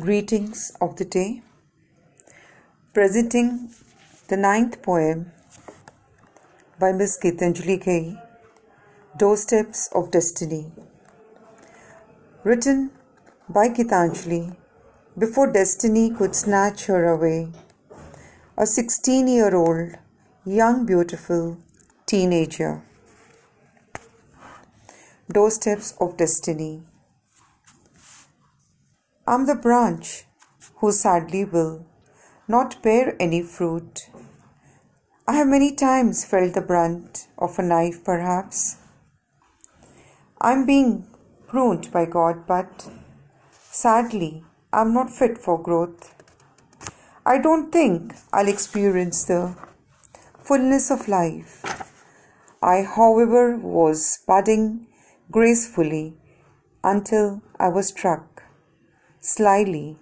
Greetings of the day. Presenting the ninth poem by Miss Gitanjali Ghai, Doorsteps of Destiny. Written by Gitanjali before destiny could snatch her away. A 16 year old, young, beautiful teenager. Doorsteps of Destiny. I'm the branch who sadly will not bear any fruit. I have many times felt the brunt of a knife, perhaps. I'm being pruned by God, but sadly, I'm not fit for growth. I don't think I'll experience the fullness of life. I, however, was budding gracefully until I was struck slyly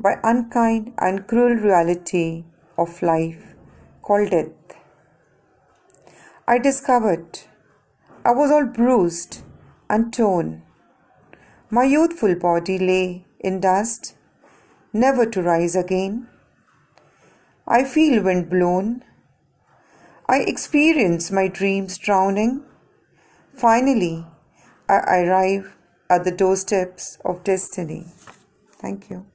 by unkind and cruel reality of life called death. I discovered I was all bruised and torn. My youthful body lay in dust, never to rise again. I feel wind blown. I experience my dreams drowning. Finally, I arrive at the doorsteps of destiny. Thank you.